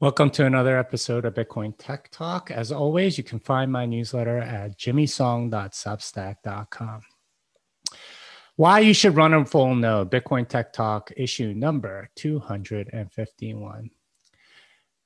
Welcome to another episode of Bitcoin Tech Talk. As always, you can find my newsletter at jimmysong.substack.com. Why you should run a full node, Bitcoin Tech Talk issue number 251.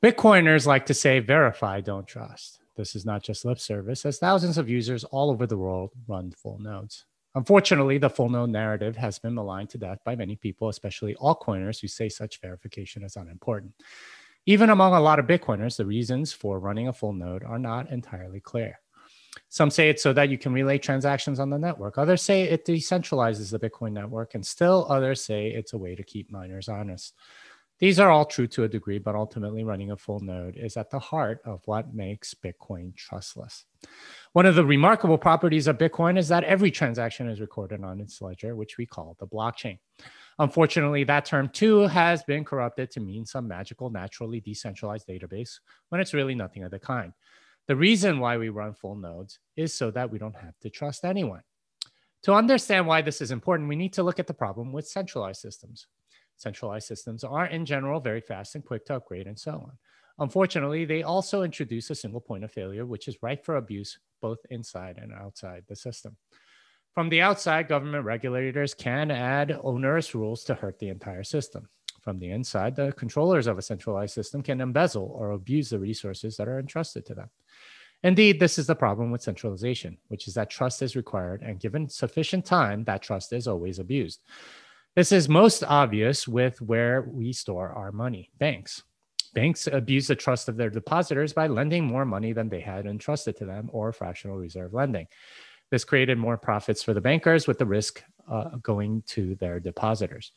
Bitcoiners like to say verify, don't trust. This is not just lip service, as thousands of users all over the world run full nodes. Unfortunately, the full node narrative has been maligned to death by many people, especially altcoiners who say such verification is unimportant. Even among a lot of Bitcoiners, the reasons for running a full node are not entirely clear. Some say it's so that you can relay transactions on the network. Others say it decentralizes the Bitcoin network, and still others say it's a way to keep miners honest. These are all true to a degree, but ultimately, running a full node is at the heart of what makes Bitcoin trustless. One of the remarkable properties of Bitcoin is that every transaction is recorded on its ledger, which we call the blockchain. Unfortunately, that term too has been corrupted to mean some magical, naturally decentralized database when it's really nothing of the kind. The reason why we run full nodes is so that we don't have to trust anyone. To understand why this is important, we need to look at the problem with centralized systems. Centralized systems are, in general, very fast and quick to upgrade and so on. Unfortunately, they also introduce a single point of failure, which is ripe for abuse both inside and outside the system. From the outside, government regulators can add onerous rules to hurt the entire system. From the inside, the controllers of a centralized system can embezzle or abuse the resources that are entrusted to them. Indeed, this is the problem with centralization, which is that trust is required, and given sufficient time, that trust is always abused. This is most obvious with where we store our money banks. Banks abuse the trust of their depositors by lending more money than they had entrusted to them or fractional reserve lending. This created more profits for the bankers with the risk uh, going to their depositors.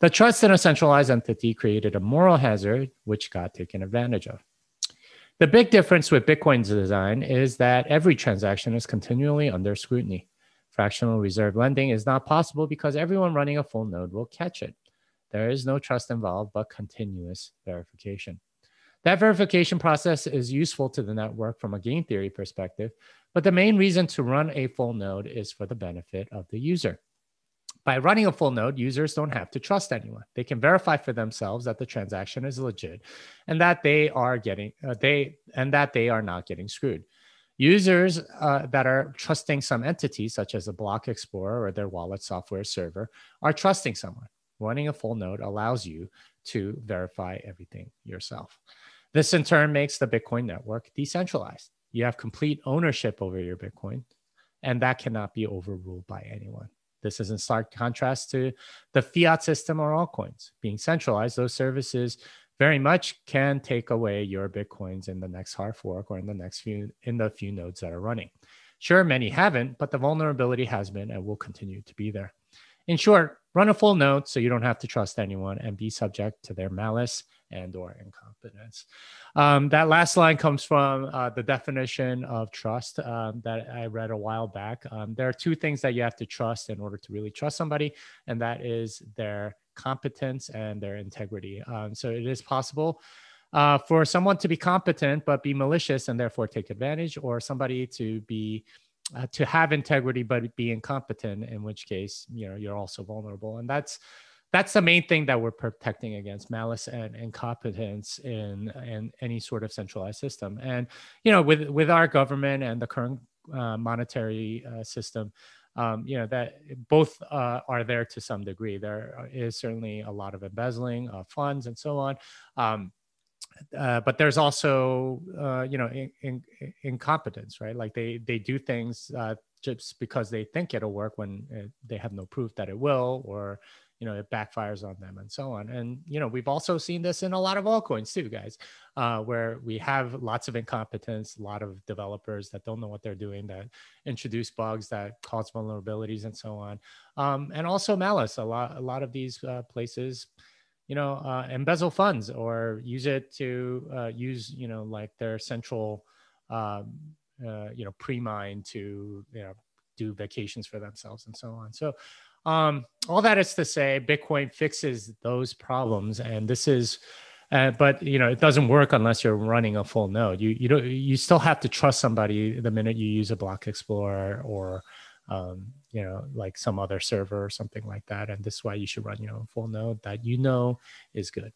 The trust in a centralized entity created a moral hazard, which got taken advantage of. The big difference with Bitcoin's design is that every transaction is continually under scrutiny. Fractional reserve lending is not possible because everyone running a full node will catch it. There is no trust involved, but continuous verification. That verification process is useful to the network from a game theory perspective, but the main reason to run a full node is for the benefit of the user. By running a full node, users don't have to trust anyone. They can verify for themselves that the transaction is legit and that they are getting uh, they and that they are not getting screwed. Users uh, that are trusting some entity, such as a block explorer or their wallet software server, are trusting someone. Running a full node allows you to verify everything yourself. This in turn makes the Bitcoin network decentralized. You have complete ownership over your Bitcoin, and that cannot be overruled by anyone. This is in stark contrast to the fiat system or altcoins. Being centralized, those services very much can take away your Bitcoins in the next hard fork or in the next few in the few nodes that are running. Sure, many haven't, but the vulnerability has been and will continue to be there. In short, run a full node so you don't have to trust anyone and be subject to their malice and or incompetence. Um, that last line comes from uh, the definition of trust um, that I read a while back. Um, there are two things that you have to trust in order to really trust somebody, and that is their competence and their integrity. Um, so it is possible uh, for someone to be competent but be malicious and therefore take advantage, or somebody to be uh, to have integrity but be incompetent, in which case you know you're also vulnerable, and that's that's the main thing that we're protecting against malice and incompetence in in any sort of centralized system. And you know, with with our government and the current uh, monetary uh, system, um, you know that both uh, are there to some degree. There is certainly a lot of embezzling of funds and so on. Um, uh, but there's also uh, you know in, in, incompetence right? Like they they do things uh, just because they think it'll work when it, they have no proof that it will or you know it backfires on them and so on. And you know we've also seen this in a lot of altcoins too guys uh, where we have lots of incompetence a lot of developers that don't know what they're doing that introduce bugs that cause vulnerabilities and so on. Um, and also malice. A lot a lot of these uh, places you know uh, embezzle funds or use it to uh, use you know like their central um, uh, you know pre-mine to you know do vacations for themselves and so on so um, all that is to say, Bitcoin fixes those problems, and this is. Uh, but you know it doesn't work unless you're running a full node. You you don't you still have to trust somebody the minute you use a block explorer or um, you know like some other server or something like that. And this is why you should run your own full node that you know is good.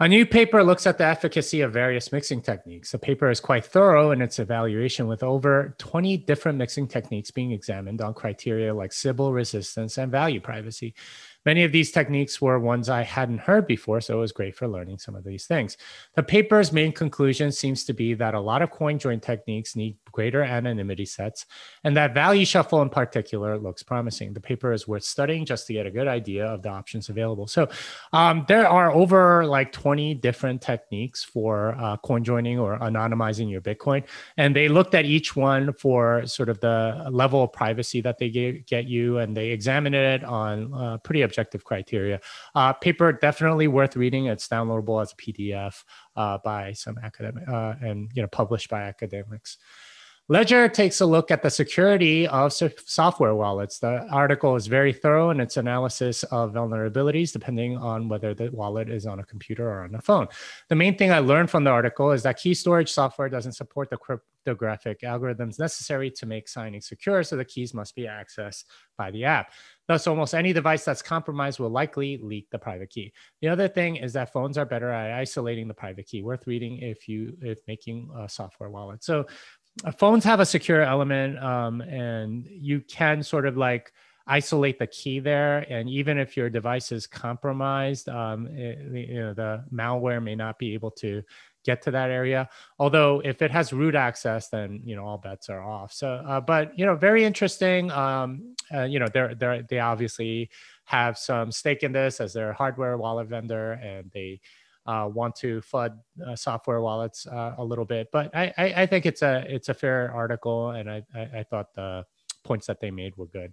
A new paper looks at the efficacy of various mixing techniques. The paper is quite thorough in its evaluation, with over 20 different mixing techniques being examined on criteria like Sybil resistance and value privacy. Many of these techniques were ones I hadn't heard before, so it was great for learning some of these things. The paper's main conclusion seems to be that a lot of coin join techniques need greater anonymity sets, and that value shuffle in particular looks promising. The paper is worth studying just to get a good idea of the options available. So um, there are over like 20 different techniques for uh, coin joining or anonymizing your Bitcoin, and they looked at each one for sort of the level of privacy that they get you, and they examined it on uh, pretty objective criteria. Uh, paper definitely worth reading. It's downloadable as a PDF uh, by some academic uh, and you know published by academics. Ledger takes a look at the security of software wallets. The article is very thorough in its analysis of vulnerabilities, depending on whether the wallet is on a computer or on a phone. The main thing I learned from the article is that key storage software doesn't support the cryptographic algorithms necessary to make signing secure, so the keys must be accessed by the app. Thus, almost any device that's compromised will likely leak the private key. The other thing is that phones are better at isolating the private key. Worth reading if you if making a software wallet. So uh, phones have a secure element um, and you can sort of like isolate the key there and even if your device is compromised um, it, you know the malware may not be able to get to that area although if it has root access then you know all bets are off so uh, but you know very interesting um, uh, you know they're, they're they obviously have some stake in this as their hardware wallet vendor and they uh, want to flood uh, software wallets uh, a little bit. But I, I, I, think it's a it's a fair article, and I, I, I thought the points that they made were good.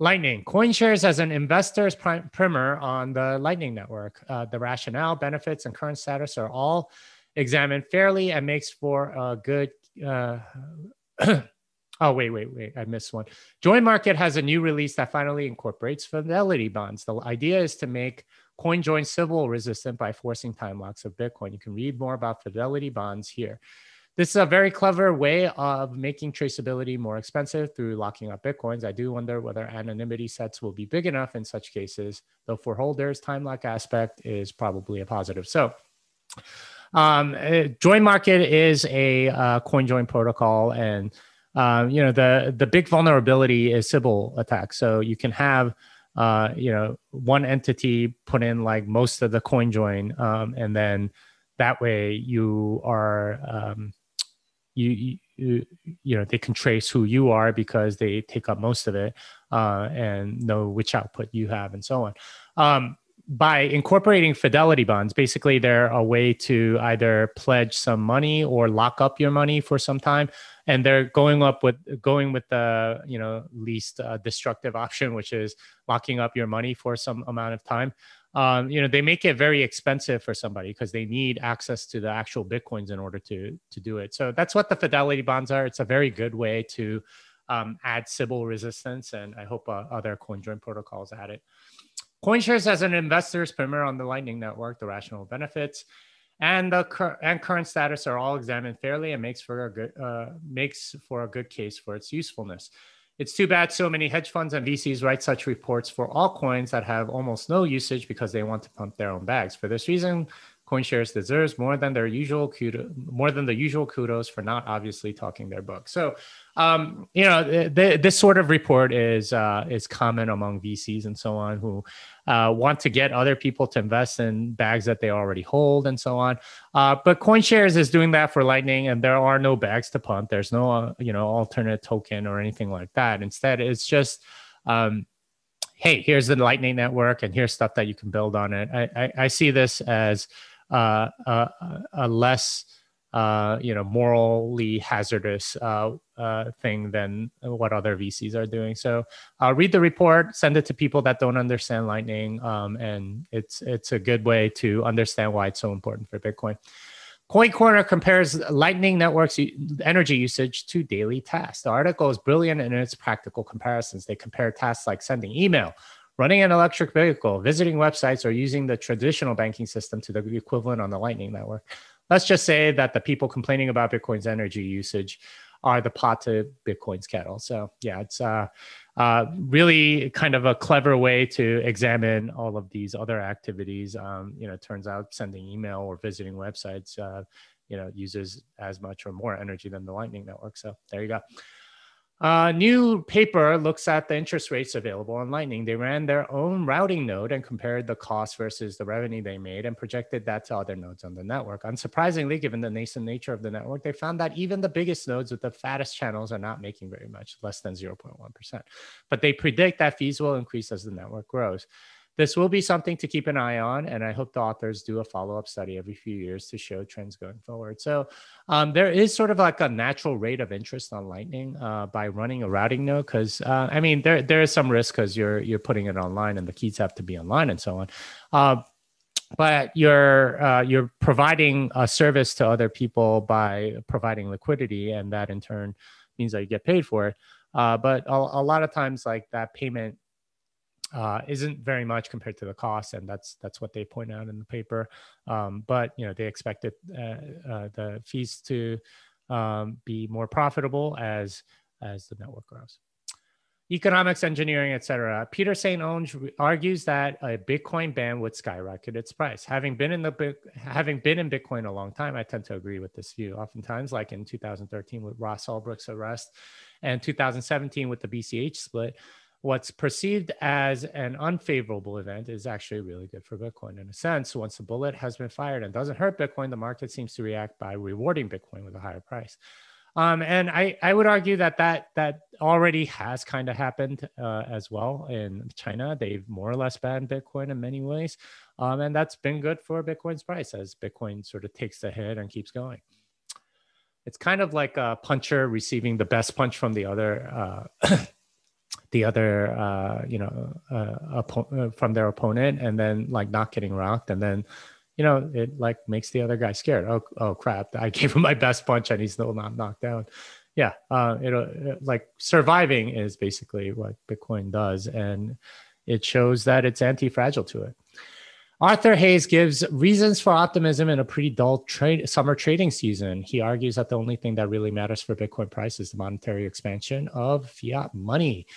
Lightning CoinShares as an investor's primer on the Lightning network. Uh, the rationale, benefits, and current status are all examined fairly and makes for a good. Uh, oh wait, wait, wait! I missed one. Join Market has a new release that finally incorporates Fidelity bonds. The idea is to make CoinJoin Sybil resistant by forcing time locks of Bitcoin. You can read more about Fidelity bonds here. This is a very clever way of making traceability more expensive through locking up Bitcoins. I do wonder whether anonymity sets will be big enough in such cases, though for holders, time lock aspect is probably a positive. So, um, Join Market is a uh, CoinJoin protocol, and uh, you know the the big vulnerability is Sybil attack. So you can have uh, you know, one entity put in like most of the coin join, um, and then that way you are, um, you, you, you know, they can trace who you are because they take up most of it uh, and know which output you have and so on. Um, by incorporating fidelity bonds, basically they're a way to either pledge some money or lock up your money for some time, and they're going up with going with the you know least uh, destructive option, which is locking up your money for some amount of time. Um, you know they make it very expensive for somebody because they need access to the actual bitcoins in order to to do it. So that's what the fidelity bonds are. It's a very good way to um, add Sybil resistance, and I hope uh, other CoinJoin protocols add it. CoinShares as an investor's primer on the Lightning Network, the rational benefits, and the cur- and current status are all examined fairly and makes for a good uh, makes for a good case for its usefulness. It's too bad so many hedge funds and VCs write such reports for altcoins that have almost no usage because they want to pump their own bags. For this reason, CoinShares deserves more than their usual kudos, more than the usual kudos for not obviously talking their book. So, um, you know, this sort of report is uh, is common among VCs and so on who uh, want to get other people to invest in bags that they already hold and so on. Uh, but CoinShares is doing that for Lightning, and there are no bags to pump. There's no uh, you know alternate token or anything like that. Instead, it's just um, hey, here's the Lightning network, and here's stuff that you can build on it. I, I, I see this as uh, a, a, less uh, you know morally hazardous uh, uh, thing than what other VCs are doing. So read the report, send it to people that don't understand Lightning, um, and it's it's a good way to understand why it's so important for Bitcoin. Coin Corner compares Lightning Network's energy usage to daily tasks. The article is brilliant in its practical comparisons. They compare tasks like sending email, running an electric vehicle, visiting websites, or using the traditional banking system to the equivalent on the Lightning Network. Let's just say that the people complaining about Bitcoin's energy usage are the pot to Bitcoin's kettle. So yeah, it's uh, uh, really kind of a clever way to examine all of these other activities. Um, you know, turns out sending email or visiting websites, uh, you know, uses as much or more energy than the Lightning Network. So there you go. A new paper looks at the interest rates available on Lightning. They ran their own routing node and compared the cost versus the revenue they made and projected that to other nodes on the network. Unsurprisingly, given the nascent nature of the network, they found that even the biggest nodes with the fattest channels are not making very much, less than 0.1%. But they predict that fees will increase as the network grows. This will be something to keep an eye on, and I hope the authors do a follow up study every few years to show trends going forward. So um, there is sort of like a natural rate of interest on Lightning uh, by running a routing node, because uh, I mean there there is some risk because you're you're putting it online and the keys have to be online and so on. Uh, but you're uh, you're providing a service to other people by providing liquidity, and that in turn means that you get paid for it. Uh, but a, a lot of times, like that payment uh, isn't very much compared to the cost, and that's that's what they point out in the paper. Um, but you know they expected uh, uh, the fees to um, be more profitable as as the network grows. Economics, engineering, etc. Peter St. Onge argues that a Bitcoin ban would skyrocket its price. Having been in the having been in Bitcoin a long time, I tend to agree with this view. Oftentimes, like in 2013 with Ross Ulbricht's arrest, and 2017 with the BCH split, what's perceived as an unfavorable event is actually really good for Bitcoin. In a sense, once the bullet has been fired and doesn't hurt Bitcoin, the market seems to react by rewarding Bitcoin with a higher price. Um, and I, I would argue that that that already has kind of happened uh, as well in China. They've more or less banned Bitcoin in many ways, um, and that's been good for Bitcoin's price as Bitcoin sort of takes the hit and keeps going. It's kind of like a puncher receiving the best punch from the other uh, the other uh, you know uh, uh, from their opponent and then like not getting rocked. And then you know it like makes the other guy scared. Oh oh crap. I gave him my best punch and he's still not knocked down. Yeah uh it, it like surviving is basically what bitcoin does. And it shows that it's anti-fragile to it Arthur Hayes gives reasons for optimism in a pretty dull trade, summer trading season. He argues that the only thing that really matters for Bitcoin price is the monetary expansion of fiat money.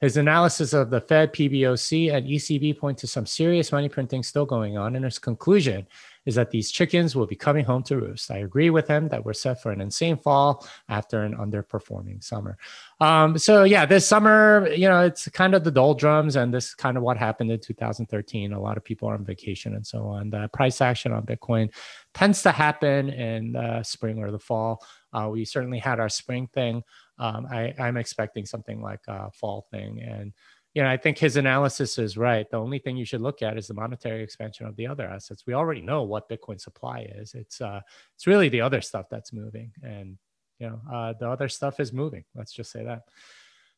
His analysis of the Fed, PBOC, and ECB point to some serious money printing still going on, and his conclusion is that these chickens will be coming home to roost. I agree with him that we're set for an insane fall after an underperforming summer. Um, so yeah, this summer, you know, it's kind of the doldrums, and this is kind of what happened in 2013. A lot of people are on vacation and so on. The price action on Bitcoin tends to happen in the spring or the fall. Uh, we certainly had our spring thing. Um, I, I'm expecting something like a fall thing, and you know, I think his analysis is right. The only thing you should look at is the monetary expansion of the other assets. We already know what Bitcoin supply is. It's uh, it's really the other stuff that's moving, and you know, uh, the other stuff is moving. Let's just say that.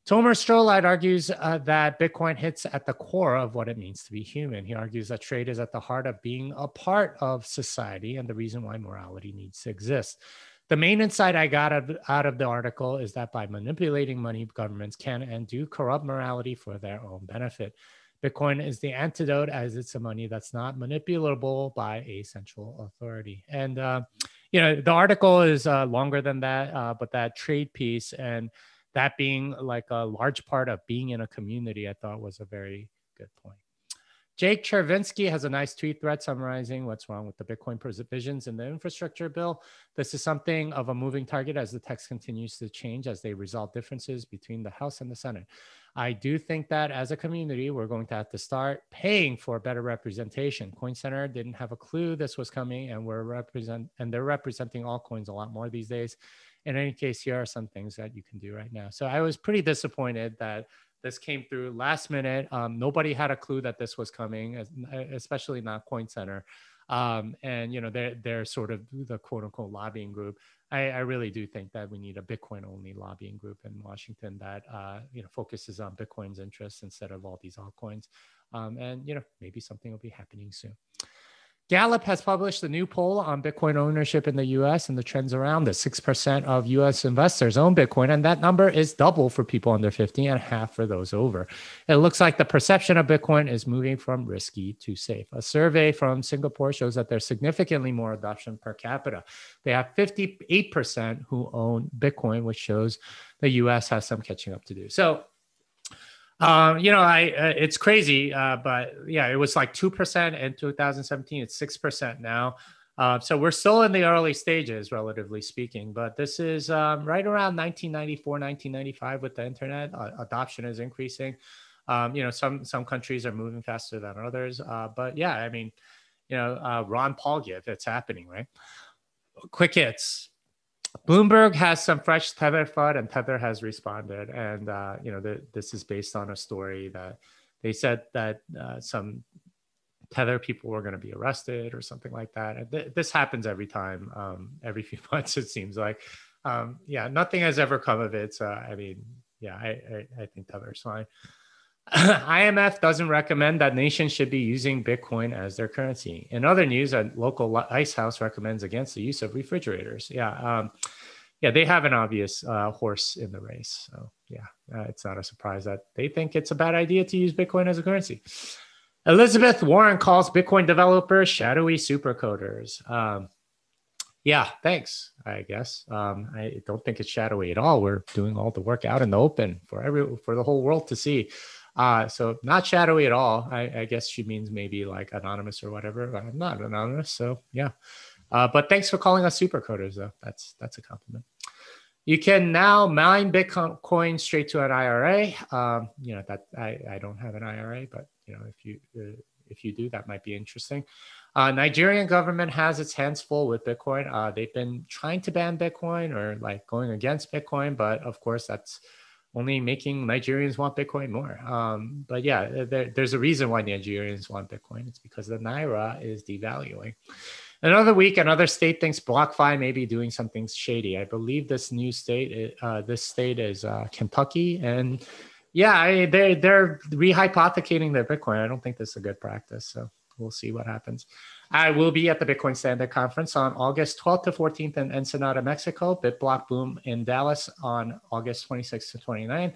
Tomer Strolight argues uh, that Bitcoin hits at the core of what it means to be human. He argues that trade is at the heart of being a part of society and the reason why morality needs to exist. The main insight I got out of, out of the article is that by manipulating money, governments can and do corrupt morality for their own benefit. Bitcoin is the antidote as it's a money that's not manipulable by a central authority. And, uh, you know, the article is uh, longer than that, uh, but that trade piece and that being like a large part of being in a community, I thought was a very good point. Jake Chervinsky has a nice tweet thread summarizing what's wrong with the Bitcoin provisions in the infrastructure bill. This is something of a moving target as the text continues to change as they resolve differences between the House and the Senate. I do think that as a community, we're going to have to start paying for better representation. Coin Center didn't have a clue this was coming, and we're represent and they're representing altcoins a lot more these days. In any case, here are some things that you can do right now. So I was pretty disappointed that this came through last minute. Um, nobody had a clue that this was coming, especially not Coin Center. Um, and you know they're they're sort of the quote unquote lobbying group. I, I really do think that we need a Bitcoin only lobbying group in Washington that uh, you know focuses on Bitcoin's interests instead of all these altcoins. Um, and you know maybe something will be happening soon. Gallup has published a new poll on Bitcoin ownership in the US and the trends around it. 6% of US investors own Bitcoin, and that number is double for people under 50 and half for those over. It looks like the perception of Bitcoin is moving from risky to safe. A survey from Singapore shows that there's significantly more adoption per capita. They have 58% who own Bitcoin, which shows the US has some catching up to do. So Um, you know, I uh, it's crazy, uh, but yeah, it was like two percent in 2017. It's six percent now. Uh, so we're still in the early stages, relatively speaking. But this is um, right around 1994, 1995 with the internet. Uh, adoption is increasing. Um, you know, some some countries are moving faster than others. Uh, but yeah, I mean, you know, uh, Ron Paul give it's happening, right? Quick hits. Bloomberg has some fresh Tether FUD, and Tether has responded. And uh, you know, the, this is based on a story that they said that uh, some Tether people were going to be arrested or something like that. Th- this happens every time, um, every few months it seems like. Um, yeah, nothing has ever come of it. So I mean, yeah, I, I, I think Tether's fine. IMF doesn't recommend that nations should be using Bitcoin as their currency. In other news, a local ice house recommends against the use of refrigerators. Yeah, um, yeah, they have an obvious uh, horse in the race. So yeah, uh, it's not a surprise that they think it's a bad idea to use Bitcoin as a currency. Elizabeth Warren calls Bitcoin developers shadowy supercoders. Um, yeah, thanks. I guess um, I don't think it's shadowy at all. We're doing all the work out in the open for every for the whole world to see. Uh, so not shadowy at all. I, I, guess she means maybe like anonymous or whatever. I'm not anonymous, so yeah. Uh, but thanks for calling us supercoders, though. That's that's a compliment. You can now mine Bitcoin straight to an IRA. Um, you know that I, I don't have an IRA, but you know if you uh, if you do, that might be interesting. Uh, Nigerian government has its hands full with Bitcoin. Uh, they've been trying to ban Bitcoin or like going against Bitcoin, but of course that's only making Nigerians want Bitcoin more. Um, but yeah, there, there's a reason why Nigerians want Bitcoin. It's because the naira is devaluing. Another week, another state thinks BlockFi may be doing something shady. I believe this new state, uh, this state is uh, Kentucky, and yeah, I, they they're rehypothecating their Bitcoin. I don't think this is a good practice. So we'll see what happens. I will be at the Bitcoin Standard Conference on August 12th to 14th in Ensenada, Mexico, BitBlock Boom in Dallas on August 26th to 29th,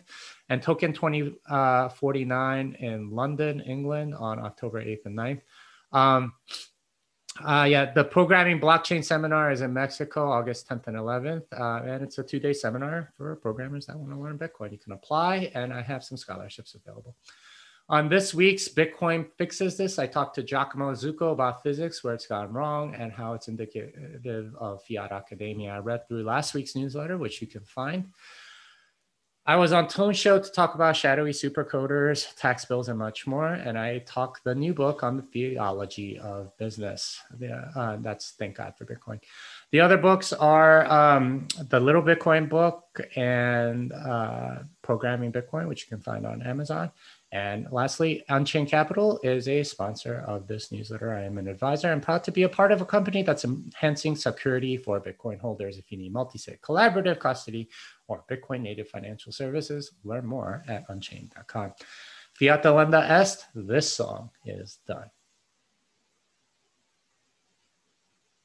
and Token 2049 uh, in London, England on October 8th and 9th. Um, uh, yeah, the programming blockchain seminar is in Mexico, August 10th and 11th. Uh, and it's a two day seminar for programmers that want to learn Bitcoin. You can apply, and I have some scholarships available. On this week's Bitcoin Fixes This, I talked to Giacomo Zucco about physics, where it's gone wrong, and how it's indicative of fiat academia. I read through last week's newsletter, which you can find. I was on Tone Show to talk about shadowy supercoders, tax bills, and much more. And I talked the new book on the theology of business. Yeah, uh, that's Thank God for Bitcoin. The other books are um, the Little Bitcoin book and uh, Programming Bitcoin, which you can find on Amazon. And lastly, Unchained Capital is a sponsor of this newsletter. I am an advisor. I'm proud to be a part of a company that's enhancing security for Bitcoin holders. If you need multi-sig collaborative custody or Bitcoin native financial services, learn more at unchained.com. Fiat delenda est, this song is done.